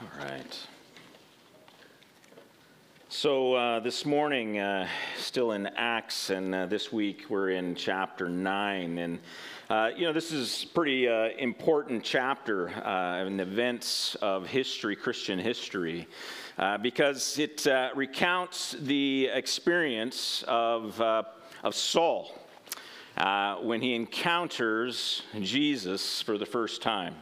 All right. So uh, this morning, uh, still in Acts, and uh, this week we're in chapter 9. And, uh, you know, this is pretty uh, important chapter uh, in events of history, Christian history, because it recounts the experience of, of Saul when he encounters Jesus for the first time.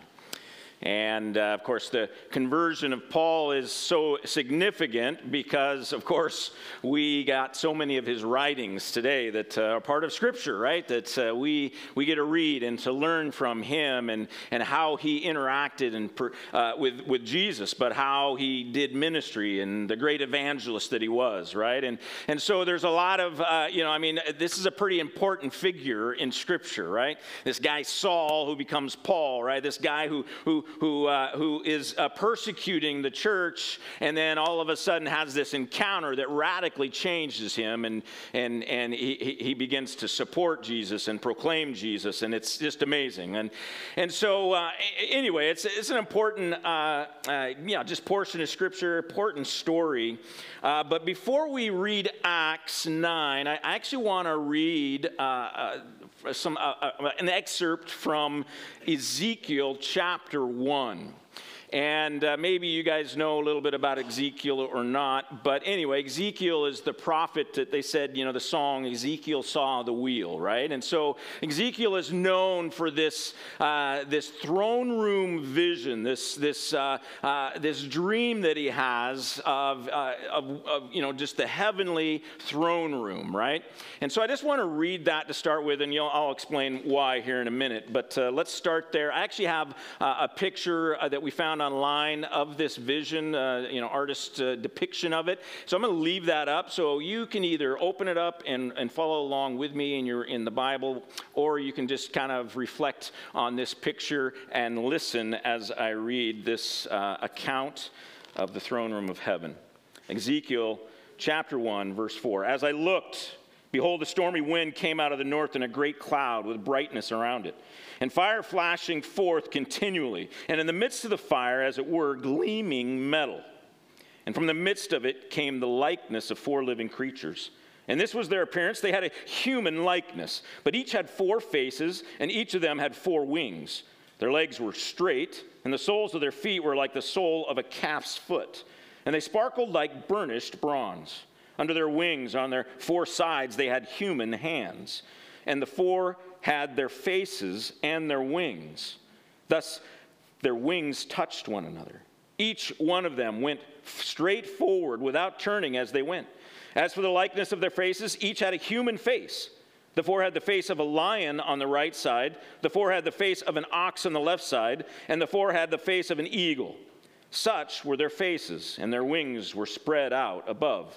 And uh, of course, the conversion of Paul is so significant because, of course, we got so many of his writings today that uh, are part of Scripture, right? That uh, we, we get to read and to learn from him and, and how he interacted and, uh, with, with Jesus, but how he did ministry and the great evangelist that he was, right? And, and so there's a lot of, uh, you know, I mean, this is a pretty important figure in Scripture, right? This guy Saul who becomes Paul, right? This guy who, who, who, uh, who is uh, persecuting the church and then all of a sudden has this encounter that radically changes him and, and, and he, he begins to support Jesus and proclaim Jesus. And it's just amazing. And, and so, uh, anyway, it's, it's an important, uh, uh, yeah, just portion of scripture, important story. Uh, but before we read Acts 9, I actually want to read some, uh, uh, an excerpt from Ezekiel chapter 1. And uh, maybe you guys know a little bit about Ezekiel or not. But anyway, Ezekiel is the prophet that they said, you know, the song, Ezekiel saw the wheel, right? And so Ezekiel is known for this, uh, this throne room vision, this, this, uh, uh this dream that he has of, uh, of, of, you know, just the heavenly throne room, right? And so I just want to read that to start with, and I'll explain why here in a minute. But uh, let's start there. I actually have a picture that we found found online of this vision, uh, you know, artist uh, depiction of it. So I'm going to leave that up so you can either open it up and, and follow along with me and you're in the Bible, or you can just kind of reflect on this picture and listen as I read this uh, account of the throne room of heaven. Ezekiel chapter 1, verse 4. As I looked, behold, a stormy wind came out of the north and a great cloud with brightness around it and fire flashing forth continually, and in the midst of the fire, as it were, gleaming metal. And from the midst of it came the likeness of four living creatures. And this was their appearance. They had a human likeness, but each had four faces, and each of them had four wings. Their legs were straight, and the soles of their feet were like the sole of a calf's foot, and they sparkled like burnished bronze. Under their wings, on their four sides, they had human hands. And the four had their faces and their wings. Thus, their wings touched one another. Each one of them went straight forward without turning as they went. As for the likeness of their faces, each had a human face. The four had the face of a lion on the right side, the four had the face of an ox on the left side, and the four had the face of an eagle. Such were their faces, and their wings were spread out above.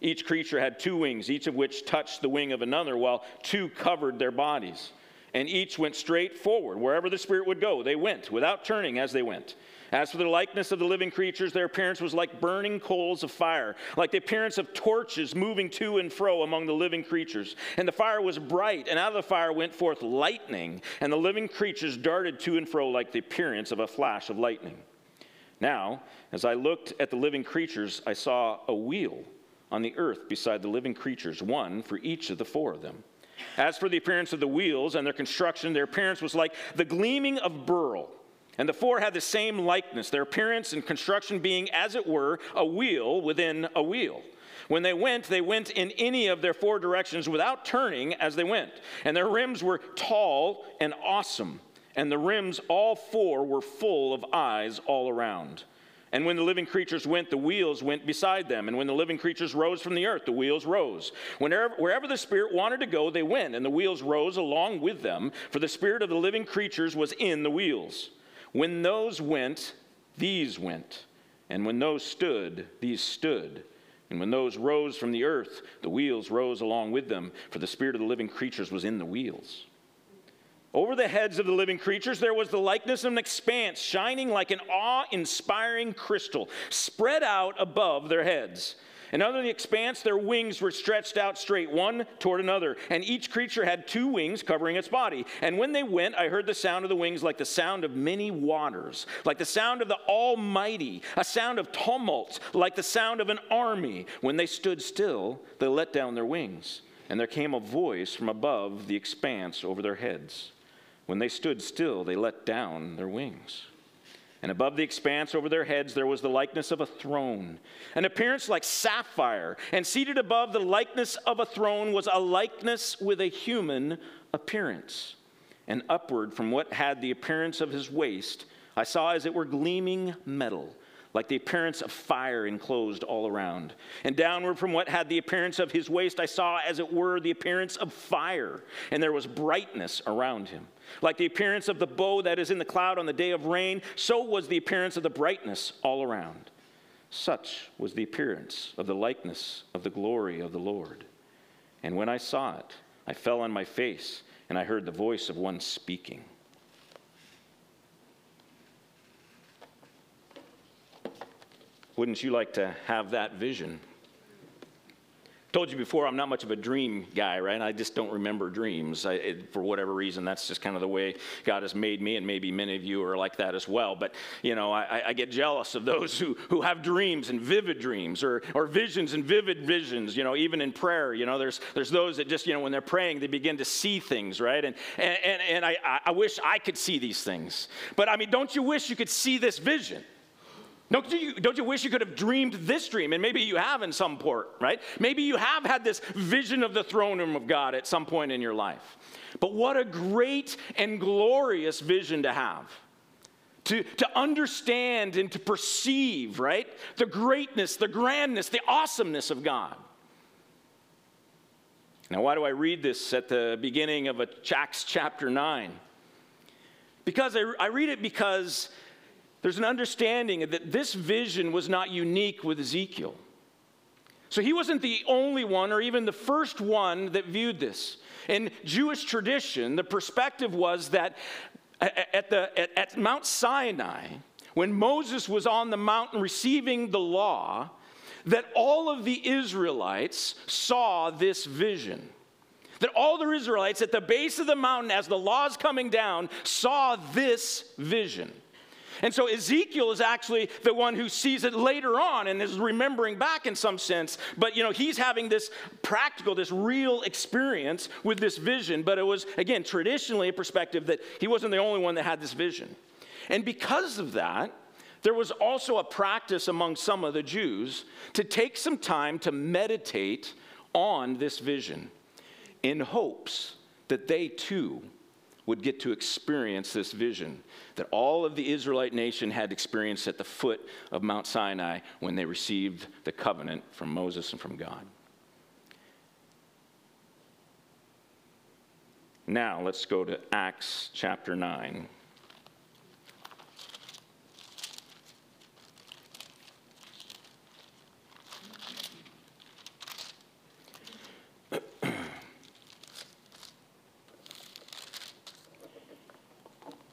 Each creature had two wings, each of which touched the wing of another, while two covered their bodies. And each went straight forward. Wherever the Spirit would go, they went, without turning as they went. As for the likeness of the living creatures, their appearance was like burning coals of fire, like the appearance of torches moving to and fro among the living creatures. And the fire was bright, and out of the fire went forth lightning, and the living creatures darted to and fro like the appearance of a flash of lightning. Now, as I looked at the living creatures, I saw a wheel on the earth beside the living creatures, one for each of the four of them. As for the appearance of the wheels and their construction, their appearance was like the gleaming of beryl. And the four had the same likeness, their appearance and construction being, as it were, a wheel within a wheel. When they went, they went in any of their four directions without turning as they went. And their rims were tall and awesome. And the rims, all four, were full of eyes all around. And when the living creatures went, the wheels went beside them. And when the living creatures rose from the earth, the wheels rose. Whenever, wherever the Spirit wanted to go, they went, and the wheels rose along with them, for the Spirit of the living creatures was in the wheels. When those went, these went. And when those stood, these stood. And when those rose from the earth, the wheels rose along with them, for the Spirit of the living creatures was in the wheels. Over the heads of the living creatures, there was the likeness of an expanse, shining like an awe inspiring crystal, spread out above their heads. And under the expanse, their wings were stretched out straight, one toward another. And each creature had two wings covering its body. And when they went, I heard the sound of the wings like the sound of many waters, like the sound of the Almighty, a sound of tumult, like the sound of an army. When they stood still, they let down their wings. And there came a voice from above the expanse over their heads. When they stood still, they let down their wings. And above the expanse over their heads there was the likeness of a throne, an appearance like sapphire. And seated above the likeness of a throne was a likeness with a human appearance. And upward from what had the appearance of his waist, I saw as it were gleaming metal like the appearance of fire enclosed all around. And downward from what had the appearance of his waist, I saw as it were the appearance of fire, and there was brightness around him. Like the appearance of the bow that is in the cloud on the day of rain, so was the appearance of the brightness all around. Such was the appearance of the likeness of the glory of the Lord. And when I saw it, I fell on my face, and I heard the voice of one speaking. Wouldn't you like to have that vision? Told you before, I'm not much of a dream guy, right? I just don't remember dreams. I, it, for whatever reason, that's just kind of the way God has made me, and maybe many of you are like that as well. But, you know, I, I get jealous of those who, who have dreams and vivid dreams or, or visions and vivid visions, you know, even in prayer. You know, there's, there's those that just, you know, when they're praying, they begin to see things, right? And, and, and, and I, I wish I could see these things. But, I mean, don't you wish you could see this vision? Don't you, don't you wish you could have dreamed this dream? And maybe you have in some port, right? Maybe you have had this vision of the throne room of God at some point in your life. But what a great and glorious vision to have. To, to understand and to perceive, right? The greatness, the grandness, the awesomeness of God. Now, why do I read this at the beginning of Acts chapter 9? Because I, I read it because there's an understanding that this vision was not unique with Ezekiel. So he wasn't the only one or even the first one that viewed this. In Jewish tradition, the perspective was that at, the, at, at Mount Sinai, when Moses was on the mountain receiving the law, that all of the Israelites saw this vision. That all the Israelites at the base of the mountain, as the law is coming down, saw this vision. And so Ezekiel is actually the one who sees it later on and is remembering back in some sense. But, you know, he's having this practical, this real experience with this vision. But it was, again, traditionally a perspective that he wasn't the only one that had this vision. And because of that, there was also a practice among some of the Jews to take some time to meditate on this vision in hopes that they too would get to experience this vision that all of the Israelite nation had experienced at the foot of Mount Sinai when they received the covenant from Moses and from God. Now, let's go to Acts chapter 9.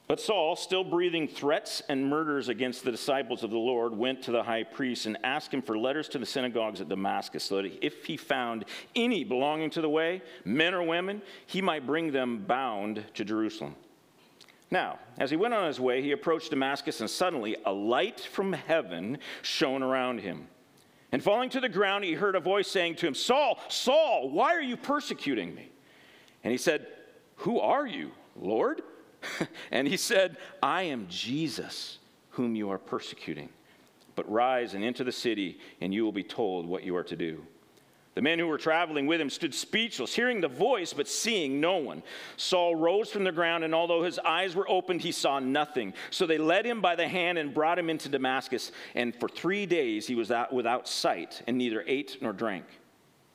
But Saul, still breathing threats and murders against the disciples of the Lord, went to the high priest and asked him for letters to the synagogues at Damascus, so that if he found any belonging to the way, men or women, he might bring them bound to Jerusalem. Now, as he went on his way, he approached Damascus, and suddenly a light from heaven shone around him. And falling to the ground, he heard a voice saying to him, Saul, Saul, why are you persecuting me? And he said, Who are you, Lord? and he said, I am Jesus, whom you are persecuting. But rise and enter the city, and you will be told what you are to do. The men who were traveling with him stood speechless, hearing the voice, but seeing no one. Saul rose from the ground, and although his eyes were opened, he saw nothing. So they led him by the hand and brought him into Damascus. And for three days he was without sight, and neither ate nor drank.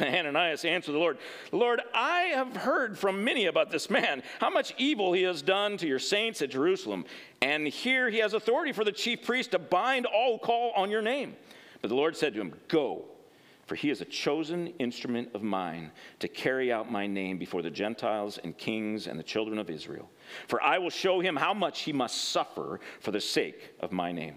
Ananias answered the Lord, Lord, I have heard from many about this man, how much evil he has done to your saints at Jerusalem. And here he has authority for the chief priest to bind all who call on your name. But the Lord said to him, Go, for he is a chosen instrument of mine to carry out my name before the Gentiles and kings and the children of Israel. For I will show him how much he must suffer for the sake of my name.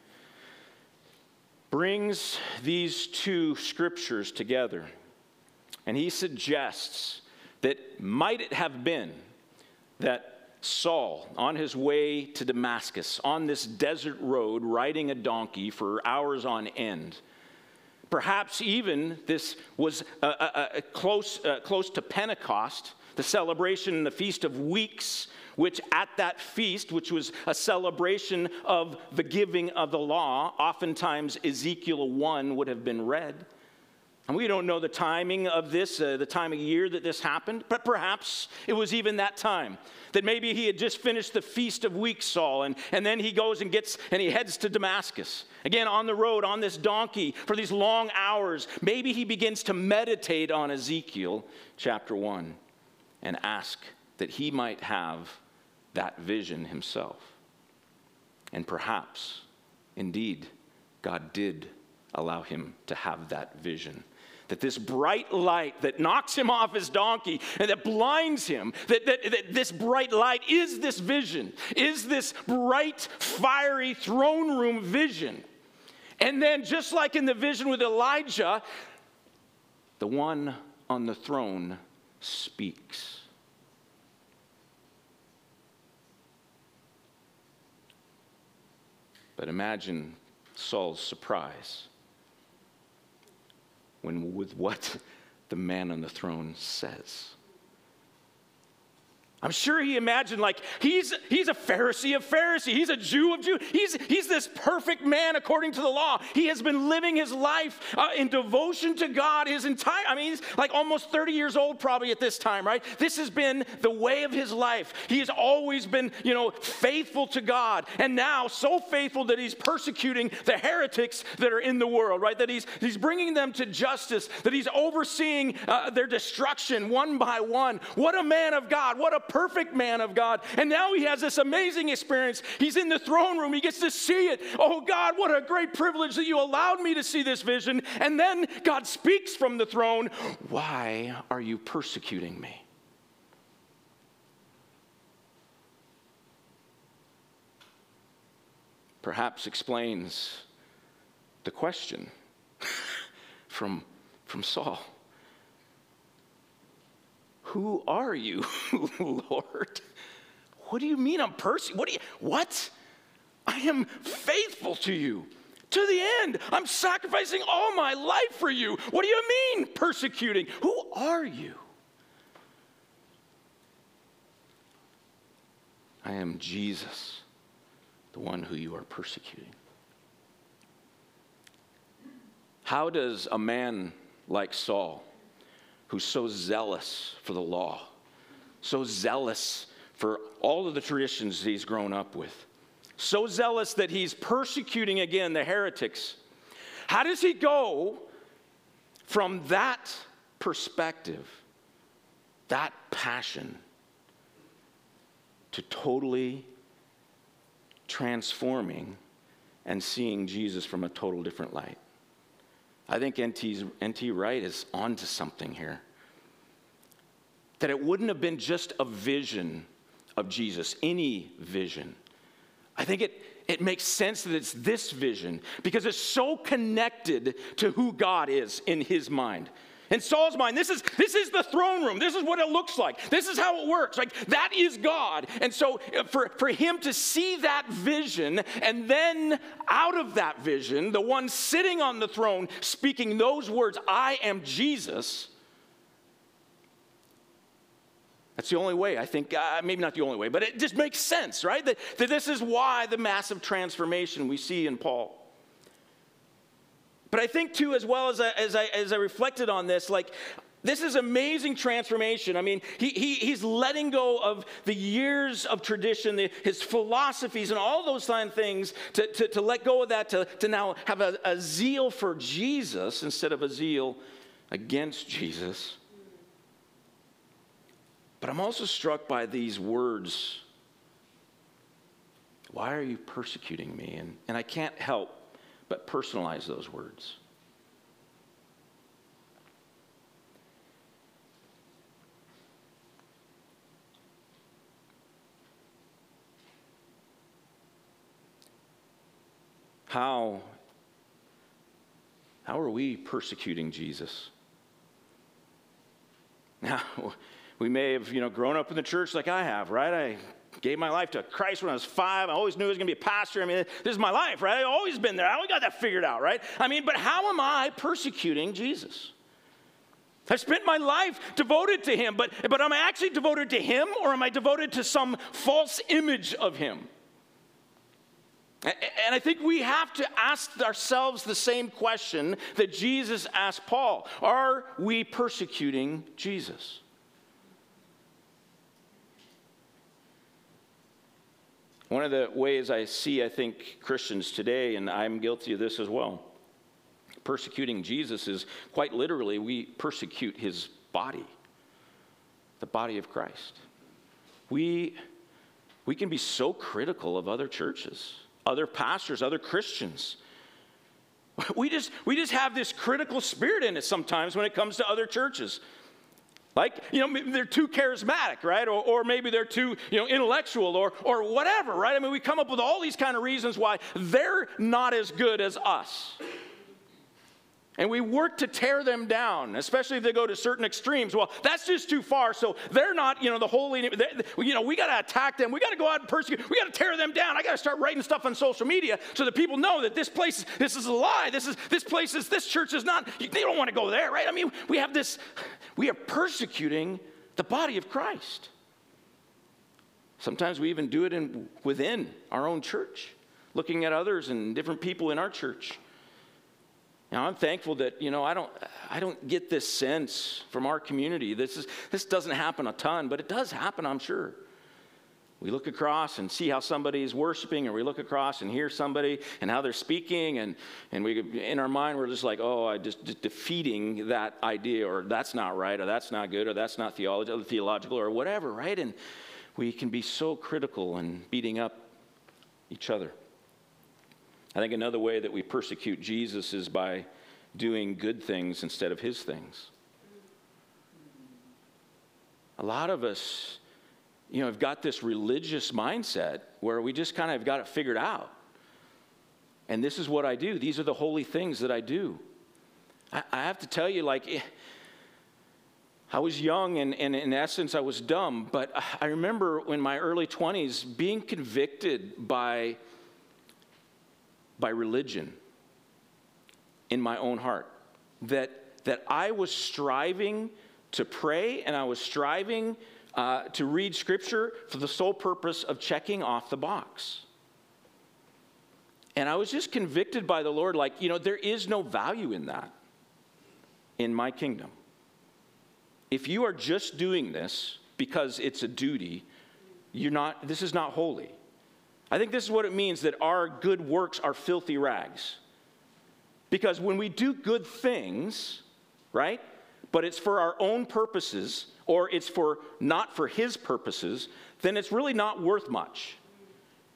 brings these two scriptures together. And he suggests that might it have been that Saul, on his way to Damascus, on this desert road, riding a donkey for hours on end, perhaps even this was close, uh, close to Pentecost, the celebration, the Feast of Weeks, which at that feast, which was a celebration of the giving of the law, oftentimes Ezekiel 1 would have been read. And we don't know the timing of this, uh, the time of year that this happened, but perhaps it was even that time. That maybe he had just finished the Feast of Weeks, Saul, and, and then he goes and gets and he heads to Damascus. Again, on the road, on this donkey for these long hours. Maybe he begins to meditate on Ezekiel chapter 1 and ask that he might have that vision himself. And perhaps, indeed, God did allow him to have that vision that this bright light that knocks him off his donkey and that blinds him, that, that, that, this bright light is this vision, is this bright, fiery throne room vision. And then, just like in the vision with Elijah, the one on the throne speaks. But imagine Saul's surprise when with what the man on the throne says. I'm sure he imagined like he's, he's a Pharisee of Pharisee. He's a Jew of Jew. He's, he's this perfect man according to the law. He has been living his life uh, in devotion to God his entire, I mean, he's like almost 30 years old probably at this time, right? This has been the way of his life. He has always been, you know, faithful to God. And now so faithful that he's persecuting the heretics that are in the world, right? That he's, he's bringing them to justice, that he's overseeing uh, their destruction one by one. What a man of God. What a perfect man of God. And now he has this amazing experience. He's in the throne room, he gets to see it. Oh, God, what a great privilege that you allowed me to see this vision. And then God speaks from the throne Why are you persecuting me? Perhaps explains the question from, from Saul. Who are you, Lord? What do you mean I'm persecuting? What do you, what? I am faithful to you to the end. I'm sacrificing all my life for you. What do you mean persecuting? Who are you? I am Jesus, the one who you are persecuting. How does a man like Saul who's so zealous for the law, so zealous for all of the traditions he's grown up with, so zealous that he's persecuting again the heretics. How does he go from that perspective, that passion, to totally transforming and seeing Jesus from a total different light? I think NT's, NT Wright is onto something here. That it wouldn't have been just a vision of Jesus, any vision. I think it, it makes sense that it's this vision because it's so connected to who God is in his mind. In Saul's mind, this is, this is the throne room. This is what it looks like. This is how it works. Like, that is God. And so, uh, for, for him to see that vision, and then out of that vision, the one sitting on the throne speaking those words, I am Jesus, That's the only way, I think, uh, maybe not the only way, but it just makes sense, right? That, that this is why the massive transformation we see in Paul. But I think, too, as well as I, as I, as I reflected on this, like, this is amazing transformation. I mean, he, he, he's letting go of the years of tradition, the, his philosophies, and all those kind of things to, to, to let go of that, to, to now have a, a zeal for Jesus instead of a zeal against Jesus. But I'm also struck by these words Why are you persecuting me? And, and I can't help but personalize those words. How, how are we persecuting Jesus? Now, we may have, you know, grown up in the church like I have, right? I gave my life to Christ when I was five. I always knew I was going to be a pastor. I mean, this is my life, right? I've always been there. I always got that figured out, right? I mean, but how am I persecuting Jesus? I've spent my life devoted to him, but, but am I actually devoted to him or am I devoted to some false image of him? And I think we have to ask ourselves the same question that Jesus asked Paul Are we persecuting Jesus? One of the ways I see, I think, Christians today, and I'm guilty of this as well, persecuting Jesus is quite literally we persecute his body, the body of Christ. We, we can be so critical of other churches other pastors, other Christians. We just, we just have this critical spirit in us sometimes when it comes to other churches. Like, you know, they're too charismatic, right? Or, or maybe they're too, you know, intellectual or, or whatever, right? I mean, we come up with all these kind of reasons why they're not as good as us. And we work to tear them down, especially if they go to certain extremes. Well, that's just too far. So they're not, you know, the holy, you know, we got to attack them. We got to go out and persecute. We got to tear them down. I got to start writing stuff on social media so that people know that this place, this is a lie. This is, this place is, this church is not, they don't want to go there, right? I mean, we have this, we are persecuting the body of Christ. Sometimes we even do it in, within our own church, looking at others and different people in our church now, I'm thankful that, you know, I don't, I don't get this sense from our community. This, is, this doesn't happen a ton, but it does happen, I'm sure. We look across and see how somebody is worshiping, or we look across and hear somebody and how they're speaking, and, and we, in our mind, we're just like, oh, I just, just defeating that idea, or that's not right, or that's not good, or that's not theological, theological, or whatever, right? And we can be so critical and beating up each other. I think another way that we persecute Jesus is by doing good things instead of his things. A lot of us, you know, have got this religious mindset where we just kind of got it figured out. And this is what I do. These are the holy things that I do. I, I have to tell you, like, eh, I was young and, and, in essence, I was dumb, but I remember in my early 20s being convicted by by religion in my own heart. That, that I was striving to pray and I was striving uh, to read scripture for the sole purpose of checking off the box. And I was just convicted by the Lord like, you know, there is no value in that in my kingdom. If you are just doing this because it's a duty, you're not, this is not holy. I think this is what it means that our good works are filthy rags. Because when we do good things, right, but it's for our own purposes or it's for not for his purposes, then it's really not worth much.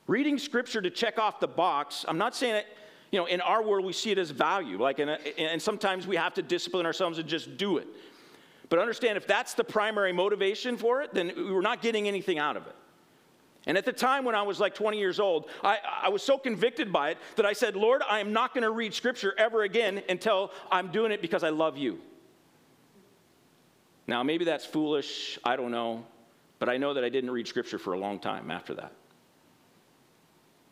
Reading scripture to check off the box, I'm not saying it, you know, in our world we see it as value, like, a, and sometimes we have to discipline ourselves and just do it. But understand if that's the primary motivation for it, then we're not getting anything out of it. And at the time when I was like 20 years old, I, I was so convicted by it that I said, Lord, I am not going to read scripture ever again until I'm doing it because I love you. Now, maybe that's foolish. I don't know. But I know that I didn't read scripture for a long time after that.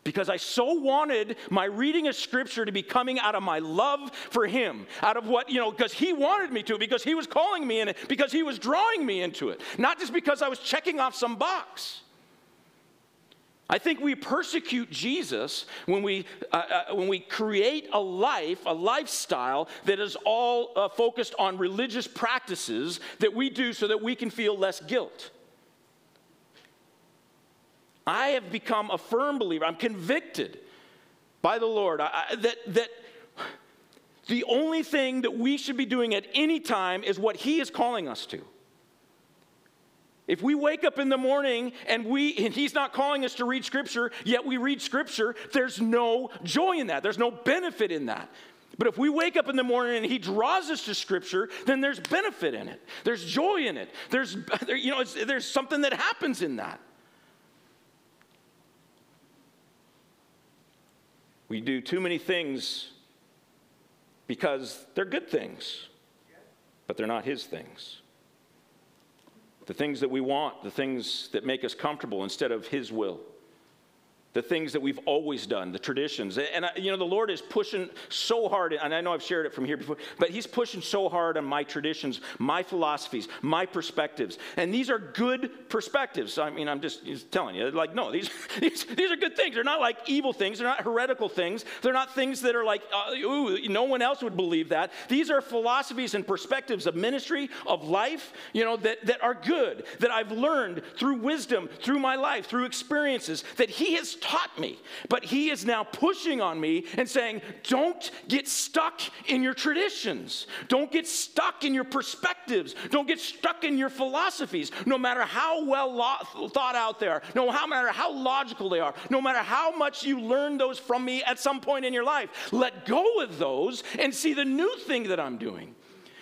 because I so wanted my reading of Scripture to be coming out of my love for Him, out of what, you know, because He wanted me to, because He was calling me in it, because He was drawing me into it, not just because I was checking off some box. I think we persecute Jesus when we, uh, uh, when we create a life, a lifestyle that is all uh, focused on religious practices that we do so that we can feel less guilt. I have become a firm believer. I'm convicted by the Lord I, that, that the only thing that we should be doing at any time is what He is calling us to. If we wake up in the morning and we and he's not calling us to read scripture, yet we read scripture, there's no joy in that. There's no benefit in that. But if we wake up in the morning and he draws us to scripture, then there's benefit in it. There's joy in it. There's you know, there's something that happens in that. We do too many things because they're good things, but they're not His things. The things that we want, the things that make us comfortable instead of His will the things that we've always done, the traditions. And, you know, the Lord is pushing so hard, and I know I've shared it from here before, but He's pushing so hard on my traditions, my philosophies, my perspectives. And these are good perspectives. I mean, I'm just, telling you, like, no, these, these, these are good things. They're not like evil things, they're not heretical things, they're not things that are like, uh, ooh, no one else would believe that. These are philosophies and perspectives of ministry, of life, you know, that, that are good, that I've learned through wisdom, through my life, through experiences, that He has taught me. But he is now pushing on me and saying, don't get stuck in your traditions. Don't get stuck in your perspectives. Don't get stuck in your philosophies, no matter how well lo- thought out they are, no matter how logical they are, no matter how much you learn those from me at some point in your life. Let go of those and see the new thing that I'm doing.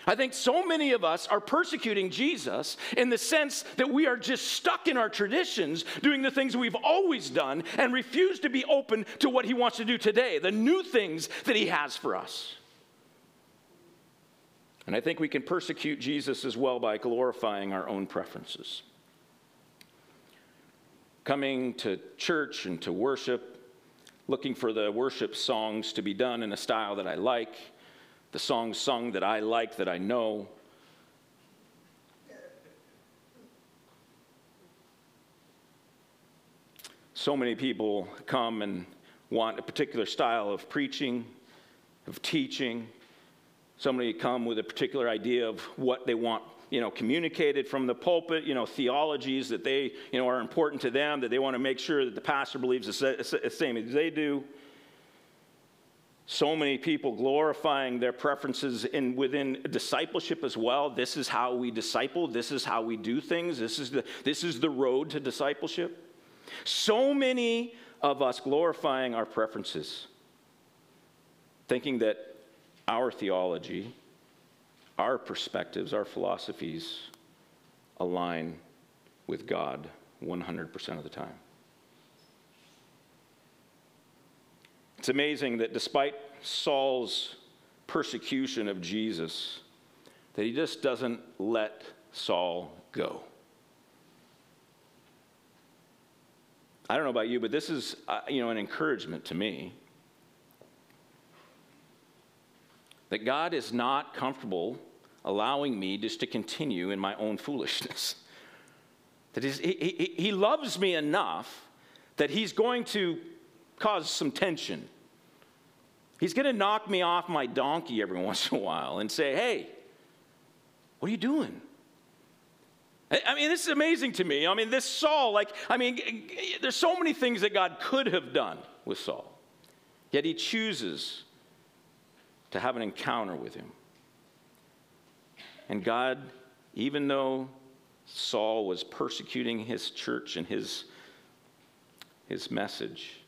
I think so many of us are persecuting Jesus in the sense that we are just stuck in our traditions, doing the things we've always done, and refuse to be open to what He wants to do today, the new things that He has for us. And I think we can persecute Jesus as well by glorifying our own preferences. Coming to church and to worship, looking for the worship songs to be done in a style that I like the songs sung that I like, that I know. So many people come and want a particular style of preaching, of teaching. So many come with a particular idea of what they want, you know, communicated from the pulpit, you know, theologies that they, you know, are important to them, that they want to make sure that the pastor believes the same as they do so many people glorifying their preferences in within discipleship as well. This is how we disciple. This is how we do things. This is the this is the road to discipleship. So many of us glorifying our preferences thinking that our theology our perspectives our philosophies align with god 100% of the time It's amazing that despite Saul's persecution of Jesus, that he just doesn't let Saul go. I don't know about you, but this is, uh, you know, an encouragement to me that God is not comfortable allowing me just to continue in my own foolishness. That he, he, he loves me enough that he's going to cause some tension. He's going to knock me off my donkey every once in a while and say, hey, what are you doing? I mean, this is amazing to me. I mean, this Saul, like, I mean, there's so many things that God could have done with Saul, yet he chooses to have an encounter with him. And God, even though Saul was persecuting his church and his, his message,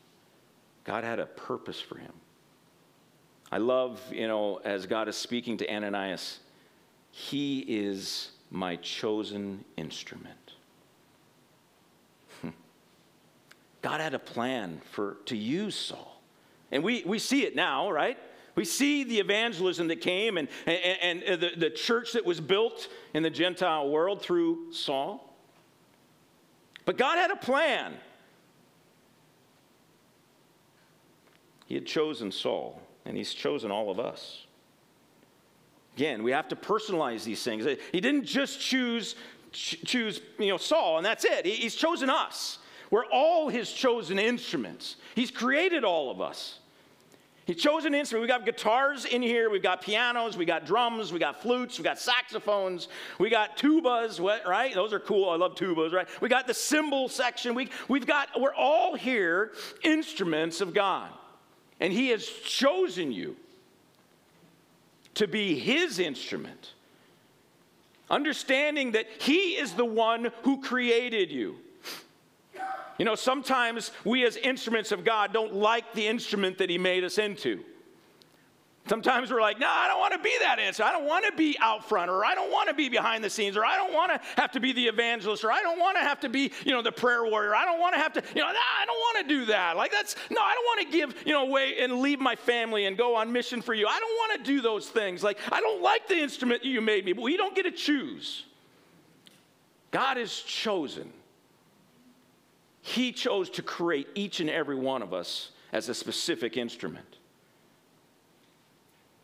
God had a purpose for him. I love, you know, as God is speaking to Ananias, he is my chosen instrument. Hmm. God had a plan for to use Saul. And we, we see it now, right? We see the evangelism that came and, and, and the, the church that was built in the Gentile world through Saul. But God had a plan He had chosen Saul, and he's chosen all of us. Again, we have to personalize these things. He didn't just choose choose you know Saul and that's it. He's chosen us. We're all his chosen instruments. He's created all of us. He chose an instrument. We got guitars in here, we've got pianos, we got drums, we got flutes, we got saxophones, we got tubas, right? Those are cool. I love tubas, right? We got the cymbal section. We, we've got, we're all here instruments of God. And He has chosen you to be His instrument. Understanding that He is the one who created you. You know, sometimes we as instruments of God don't like the instrument that He made us into. Sometimes we're like, no, I don't want to be that instrument. I don't want to be out front, or I don't want to be behind the scenes, or I don't want to have to be the evangelist, or I don't want to have to be, you know, the prayer warrior. I don't want to have to, you know, nah, I don't want to do that. Like that's no, I don't want to give, you know, away and leave my family and go on mission for you. I don't want to do those things. Like I don't like the instrument you made me, but we don't get to choose. God has chosen he chose to create each and every one of us as a specific instrument.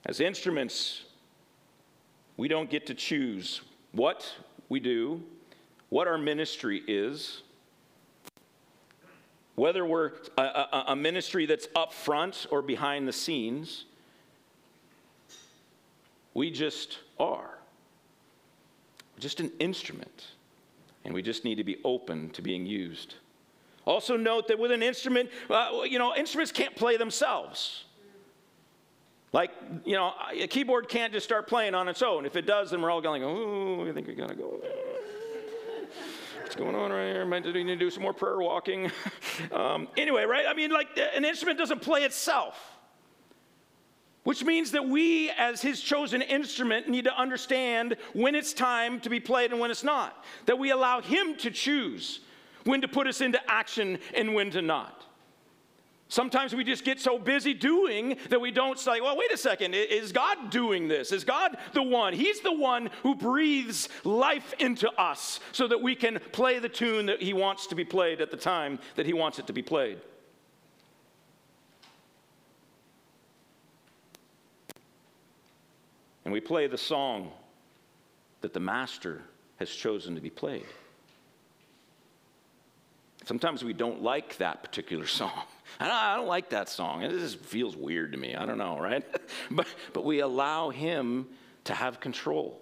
As instruments, we don't get to choose what we do, what our ministry is, whether we're a, a, a, ministry that's up front or behind the scenes. We just are. We're just an instrument, and we just need to be open to being used. Also, note that with an instrument, uh, you know, instruments can't play themselves. Like, you know, a keyboard can't just start playing on its own. If it does, then we're all going, oh, I think we gotta go. What's going on right here? Might need to do some more prayer walking. um, anyway, right? I mean, like, an instrument doesn't play itself. Which means that we, as his chosen instrument, need to understand when it's time to be played and when it's not. That we allow him to choose when to put us into action and when to not. Sometimes we just get so busy doing that we don't say, well, wait a second, is God doing this? Is God the one? He's the one who breathes life into us so that we can play the tune that He wants to be played at the time that He wants it to be played. And we play the song that the Master has chosen to be played. Sometimes we don't like that particular song. I don't, like that song. It just feels weird to me. I don't know, right? but, but we allow Him to have control,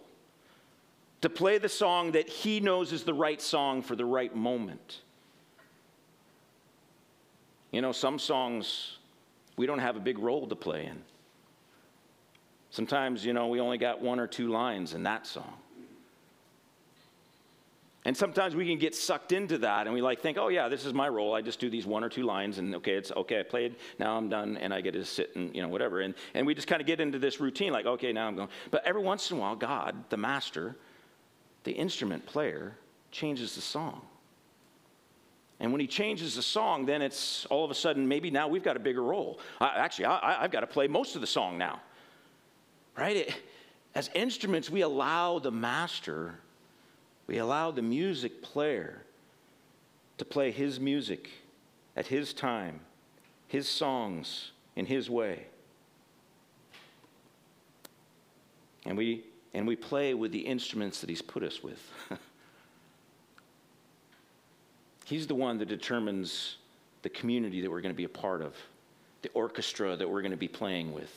to play the song that He knows is the right song for the right moment. You know, some songs we don't have a big role to play in. Sometimes, you know, we only got one or two lines in that song. And sometimes we can get sucked into that and we like think, oh yeah, this is my role. I just do these one or two lines and okay, it's okay, I played, now I'm done and I get to sit and you know, whatever. And, and we just kind of get into this routine like, okay, now I'm going. But every once in a while, God, the master, the instrument player, changes the song. And when he changes the song, then it's all of a sudden, maybe now we've got a bigger role. I, actually, I, have got to play most of the song now. Right? It, as instruments, we allow the master we allow the music player to play his music at his time, his songs in his way. And we, and we play with the instruments that he's put us with. he's the one that determines the community that we're going to be a part of, the orchestra that we're going to be playing with.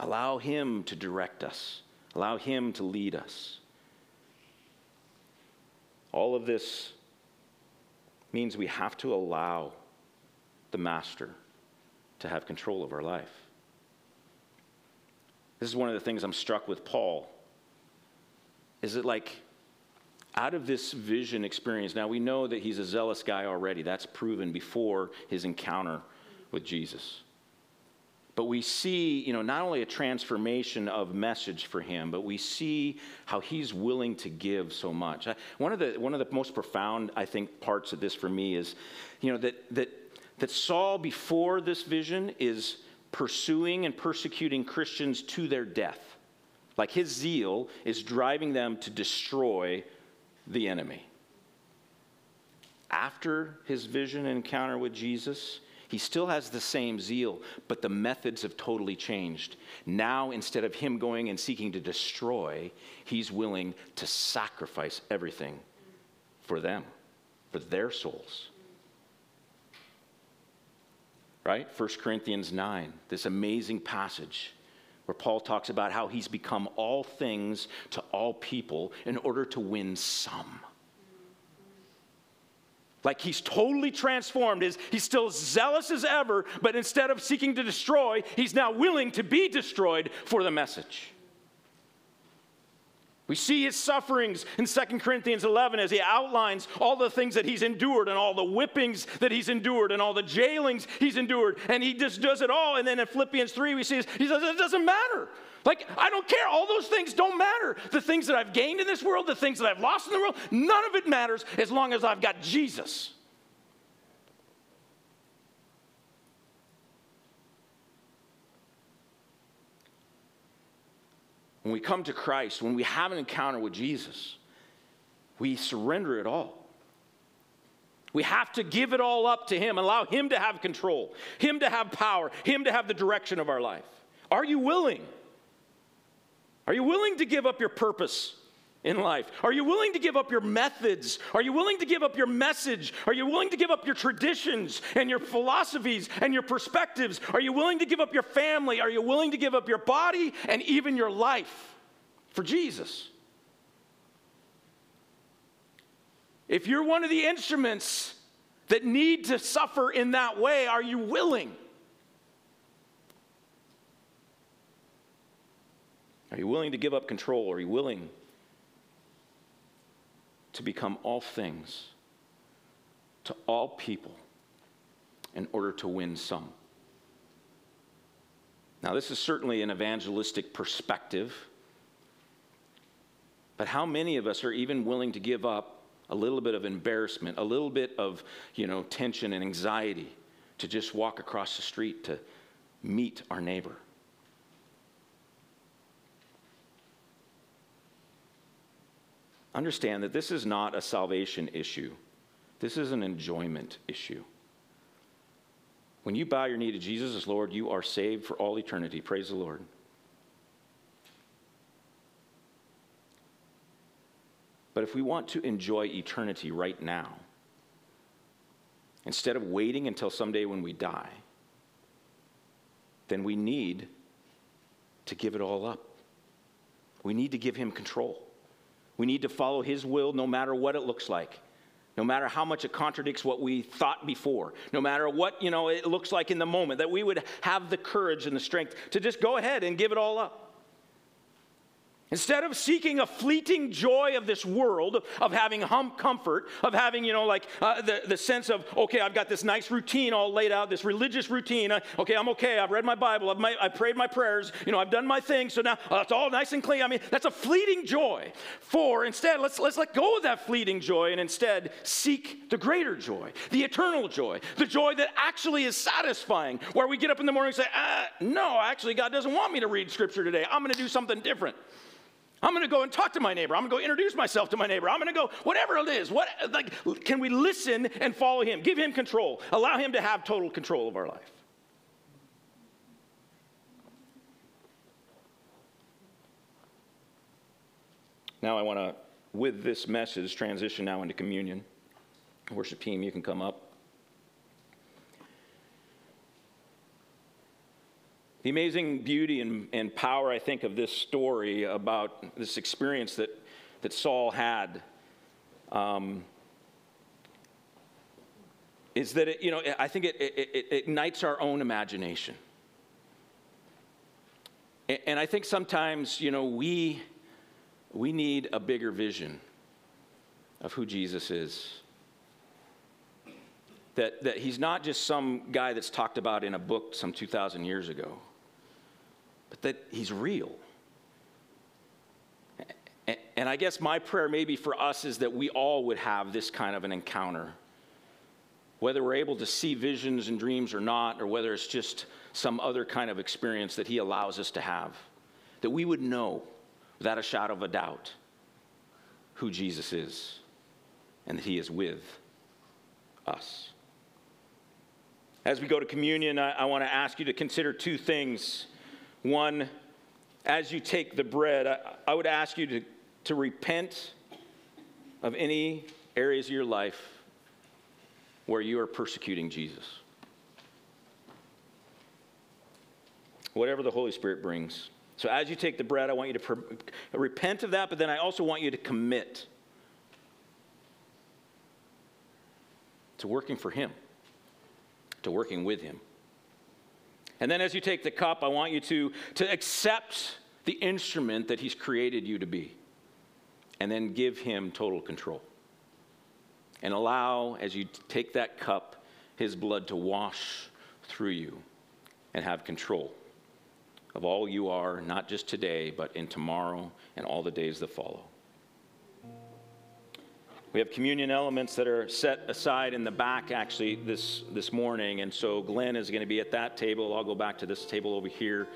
Allow him to direct us, allow him to lead us. All of this means we have to allow the master to have control of our life. This is one of the things I'm struck with Paul. Is it like out of this vision experience, now we know that he's a zealous guy already. That's proven before his encounter with Jesus. But we see, you know, not only a transformation of message for him, but we see how he's willing to give so much. One of the, one of the most profound, I think, parts of this for me is, you know, that, that, that Saul, before this vision, is pursuing and persecuting Christians to their death. Like his zeal is driving them to destroy the enemy. After his vision encounter with Jesus, He still has the same zeal, but the methods have totally changed. Now, instead of him going and seeking to destroy, he's willing to sacrifice everything for them, for their souls. Right? 1 Corinthians 9, this amazing passage where Paul talks about how he's become all things to all people in order to win some. Like he's totally transformed. Is He's still zealous as ever, but instead of seeking to destroy, he's now willing to be destroyed for the message. We see his sufferings in 2 Corinthians 11 as he outlines all the things that he's endured and all the whippings that he's endured and all the jailings he's endured. And he just does it all. And then in Philippians 3, we see he says, it doesn't matter. Like, I don't care. All those things don't matter. The things that I've gained in this world, the things that I've lost in the world, none of it matters as long as I've got Jesus. When we come to Christ, when we have an encounter with Jesus, we surrender it all. We have to give it all up to Him, allow Him to have control, Him to have power, Him to have the direction of our life. Are you willing? Are you willing to give up your purpose in life? Are you willing to give up your methods? Are you willing to give up your message? Are you willing to give up your traditions and your philosophies and your perspectives? Are you willing to give up your family? Are you willing to give up your body and even your life for Jesus? If you're one of the instruments that need to suffer in that way, are you willing? Are you willing to give up control? Are you willing to become all things to all people in order to win some? Now, this is certainly an evangelistic perspective, but how many of us are even willing to give up a little bit of embarrassment, a little bit of, you know, tension and anxiety to just walk across the street to meet our neighbor? Understand that this is not a salvation issue, this is an enjoyment issue. When you bow your knee to Jesus as Lord, you are saved for all eternity. Praise the Lord. But if we want to enjoy eternity right now, instead of waiting until someday when we die, then we need to give it all up. We need to give Him control. We need to follow His will no matter what it looks like. No matter how much it contradicts what we thought before, no matter what you know it looks like in the moment, that we would have the courage and the strength to just go ahead and give it all up. Instead of seeking a fleeting joy of this world, of having hum comfort, of having, you know, like uh, the, the sense of, okay, I've got this nice routine all laid out, this religious routine. Uh, okay, I'm okay. I've read my Bible. I've, my, I've, prayed my prayers. You know, I've done my thing. So now uh, it's all nice and clean. I mean, that's a fleeting joy. For instead, let's, let's let go of that fleeting joy and instead seek the greater joy, the eternal joy, the joy that actually is satisfying, where we get up in the morning and say, uh, no, actually, God doesn't want me to read scripture today. I'm going to do something different. I'm going to go and talk to my neighbor. I'm going to go introduce myself to my neighbor. I'm going to go whatever it is. What like can we listen and follow him? Give him control. Allow him to have total control of our life. Now I want to with this message transition now into communion. Worship team, you can come up. The amazing beauty and, and power, I think, of this story about this experience that, that Saul had um, is that, it, you know, I think it, it, it ignites our own imagination. And, and I think sometimes, you know, we, we need a bigger vision of who Jesus is. That, that he's not just some guy that's talked about in a book some 2,000 years ago but that He's real. And I guess my prayer, maybe for us, is that we all would have this kind of an encounter. Whether we're able to see visions and dreams or not, or whether it's just some other kind of experience that He allows us to have, that we would know without a shadow of a doubt who Jesus is and that He is with us. As we go to communion, I, I want to ask you to consider two things. One, as you take the bread, I, I would ask you to, to repent of any areas of your life where you are persecuting Jesus. Whatever the Holy Spirit brings. So as you take the bread, I want you to repent of that, but then I also want you to commit to working for Him to working with Him. And then as you take the cup, I want you to, to accept the instrument that He's created you to be, and then give Him total control. And allow, as you take that cup, His blood to wash through you and have control of all you are, not just today, but in tomorrow and all the days that follow. We have communion elements that are set aside in the back actually this, this morning. And so Glenn is going to be at that table. I'll go back to this table over here.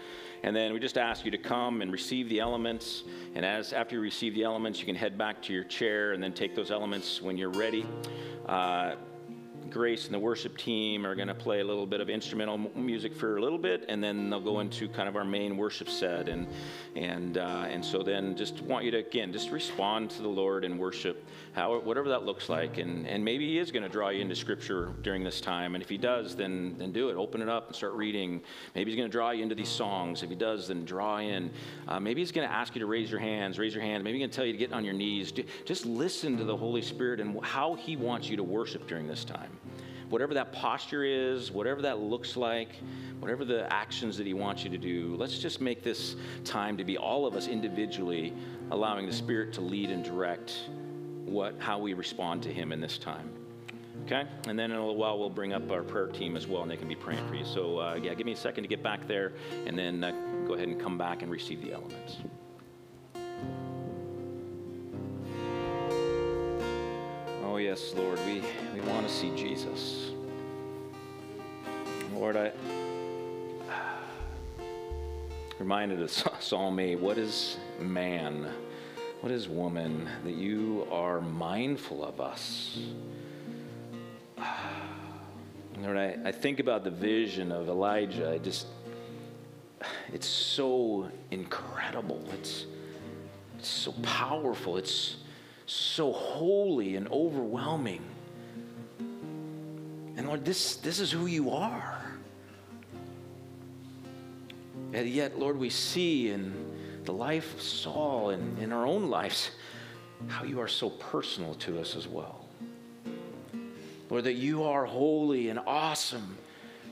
And then we just ask you to come and receive the elements. And as after you receive the elements, you can head back to your chair and then take those elements when you're ready. Uh, Grace and the worship team are going to play a little bit of instrumental music for a little bit, and then they'll go into kind of our main worship set. And, and, uh, and so then just want you to, again, just respond to the Lord and worship, how, whatever that looks like. And, and maybe He is going to draw you into Scripture during this time. And if He does, then, then do it. Open it up and start reading. Maybe He's going to draw you into these songs. If He does, then draw in. Uh, maybe He's going to ask you to raise your hands, raise your hand. Maybe He's going to tell you to get on your knees. Just listen to the Holy Spirit and how He wants you to worship during this time whatever that posture is, whatever that looks like, whatever the actions that He wants you to do, let's just make this time to be all of us individually allowing the Spirit to lead and direct what, how we respond to Him in this time. Okay? And then in a little while, we'll bring up our prayer team as well, and they can be praying for you. So, uh, yeah, give me a second to get back there, and then uh, go ahead and come back and receive the elements. Yes, Lord, we, we want to see Jesus. Lord, I reminded of Psalm 8 what is man? What is woman that you are mindful of us? Lord, I, I think about the vision of Elijah. I just, it's so incredible. It's, it's so powerful. It's, so holy and overwhelming. And Lord, this, this is who you are. And yet, Lord, we see in the life of Saul and in our own lives how you are so personal to us as well. Lord, that you are holy and awesome.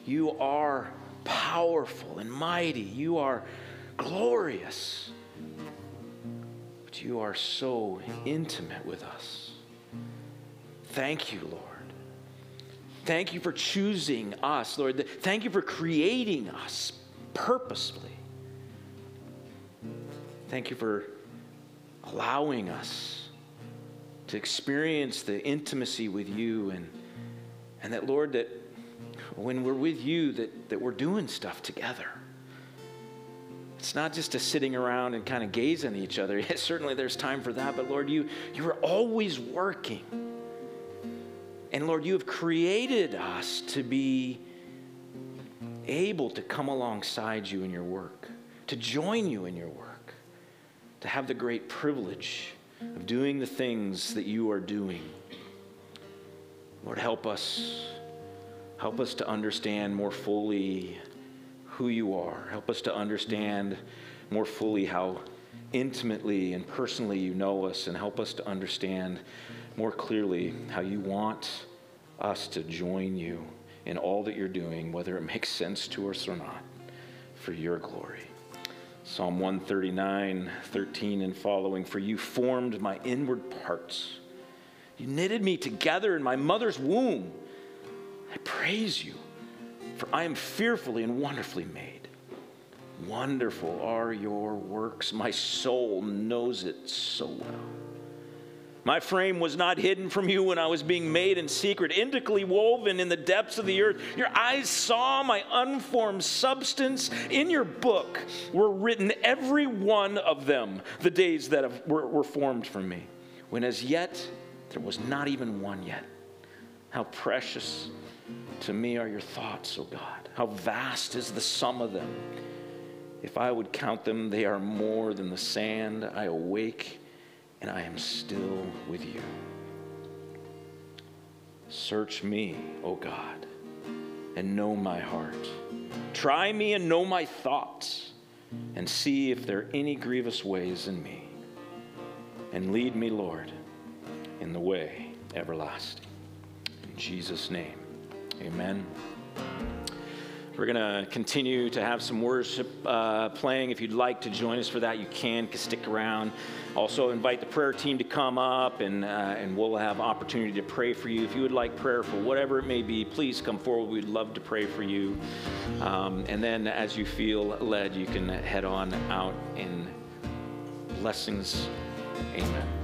You are powerful and mighty. You are glorious you are so intimate with us. Thank you, Lord. Thank you for choosing us, Lord. Thank you for creating us purposely. Thank you for allowing us to experience the intimacy with you and, and that, Lord, that when we're with you, that, that we're doing stuff together. It's not just a sitting around and kind of gazing at each other. Yes, certainly there's time for that, but Lord, you, you are always working. And Lord, you have created us to be able to come alongside you in your work, to join you in your work, to have the great privilege of doing the things that you are doing. Lord, help us. Help us to understand more fully who you are. Help us to understand more fully how intimately and personally you know us, and help us to understand more clearly how you want us to join you in all that you're doing, whether it makes sense to us or not, for your glory. Psalm 139, 13 and following For you formed my inward parts. You knitted me together in my mother's womb. I praise you for I am fearfully and wonderfully made. Wonderful are your works. My soul knows it so well. My frame was not hidden from you when I was being made in secret, intricately woven in the depths of the earth. Your eyes saw my unformed substance. In your book were written every one of them, the days that have, were, were formed for me, when as yet there was not even one yet. How precious to me are your thoughts, O God. How vast is the sum of them. If I would count them, they are more than the sand. I awake and I am still with you. Search me, O God, and know my heart. Try me and know my thoughts, and see if there are any grievous ways in me. And lead me, Lord, in the way everlasting. In Jesus' name, amen. We're going to continue to have some worship uh, playing. If you'd like to join us for that, you can. Stick around. Also, invite the prayer team to come up, and, uh, and we'll have opportunity to pray for you. If you would like prayer for whatever it may be, please come forward. We'd love to pray for you. Um, and then, as you feel led, you can head on out in blessings. Amen.